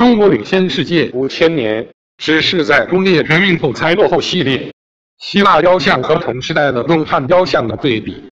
中国领先世界。五千年只是在工业革命后才落后系列希腊雕像和同时代的东汉雕像的对比。